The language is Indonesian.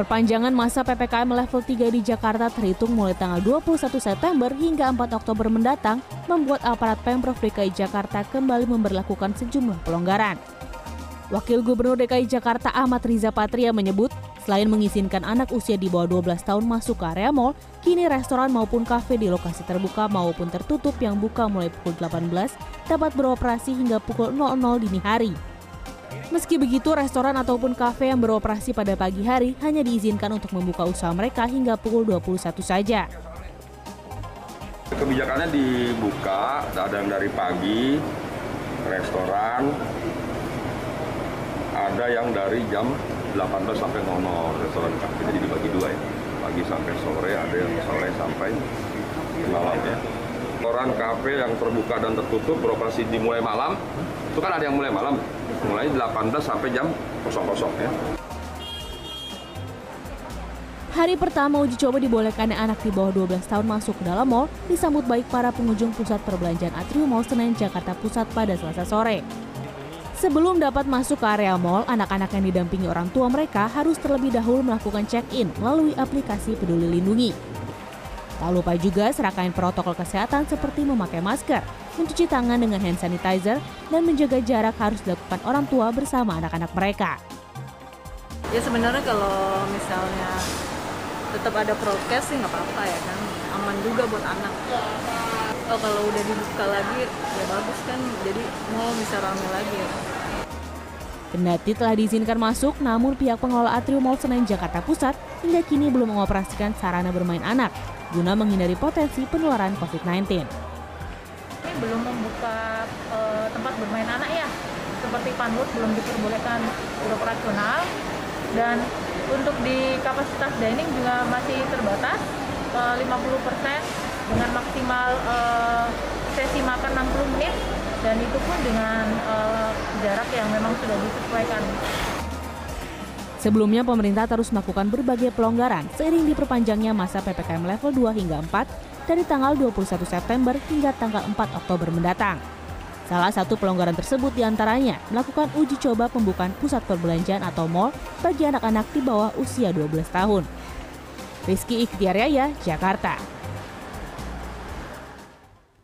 Perpanjangan masa PPKM level 3 di Jakarta terhitung mulai tanggal 21 September hingga 4 Oktober mendatang membuat aparat Pemprov DKI Jakarta kembali memperlakukan sejumlah pelonggaran. Wakil Gubernur DKI Jakarta Ahmad Riza Patria menyebut, selain mengizinkan anak usia di bawah 12 tahun masuk ke area mall, kini restoran maupun kafe di lokasi terbuka maupun tertutup yang buka mulai pukul 18 dapat beroperasi hingga pukul 00 dini hari. Meski begitu, restoran ataupun kafe yang beroperasi pada pagi hari hanya diizinkan untuk membuka usaha mereka hingga pukul 21 saja. Kebijakannya dibuka, ada yang dari pagi, restoran, ada yang dari jam 18 sampai 00 restoran kafe. Jadi dibagi dua ya pagi sampai sore ada yang sore sampai malam ya restoran kafe yang terbuka dan tertutup beroperasi dimulai malam itu kan ada yang mulai malam mulai 18 sampai jam 00 ya Hari pertama uji coba dibolehkan anak di bawah 12 tahun masuk ke dalam mall disambut baik para pengunjung pusat perbelanjaan Atrium Mall Senen Jakarta Pusat pada Selasa sore. Sebelum dapat masuk ke area mall, anak-anak yang didampingi orang tua mereka harus terlebih dahulu melakukan check-in melalui aplikasi Peduli Lindungi. Tak lupa juga serangkaian protokol kesehatan seperti memakai masker, mencuci tangan dengan hand sanitizer, dan menjaga jarak harus dilakukan orang tua bersama anak-anak mereka. Ya sebenarnya kalau misalnya tetap ada prokes sih nggak apa-apa ya kan, aman juga buat anak. Oh, kalau udah dibuka lagi ya bagus kan, jadi mau bisa rame lagi ya. Kendati telah diizinkan masuk, namun pihak pengelola Atrium Mall Senen Jakarta Pusat hingga kini belum mengoperasikan sarana bermain anak guna menghindari potensi penularan COVID-19. Ini belum membuka e, tempat bermain anak ya, seperti Panwut belum diperbolehkan beroperasional dan untuk di kapasitas dining juga masih terbatas e, 50% dengan maksimal e, sesi makan 60 menit dan itu pun dengan uh, jarak yang memang sudah disesuaikan. Sebelumnya pemerintah terus melakukan berbagai pelonggaran seiring diperpanjangnya masa PPKM level 2 hingga 4 dari tanggal 21 September hingga tanggal 4 Oktober mendatang. Salah satu pelonggaran tersebut di antaranya melakukan uji coba pembukaan pusat perbelanjaan atau mall bagi anak-anak di bawah usia 12 tahun. Rizky Ikhtiaryaya, Jakarta.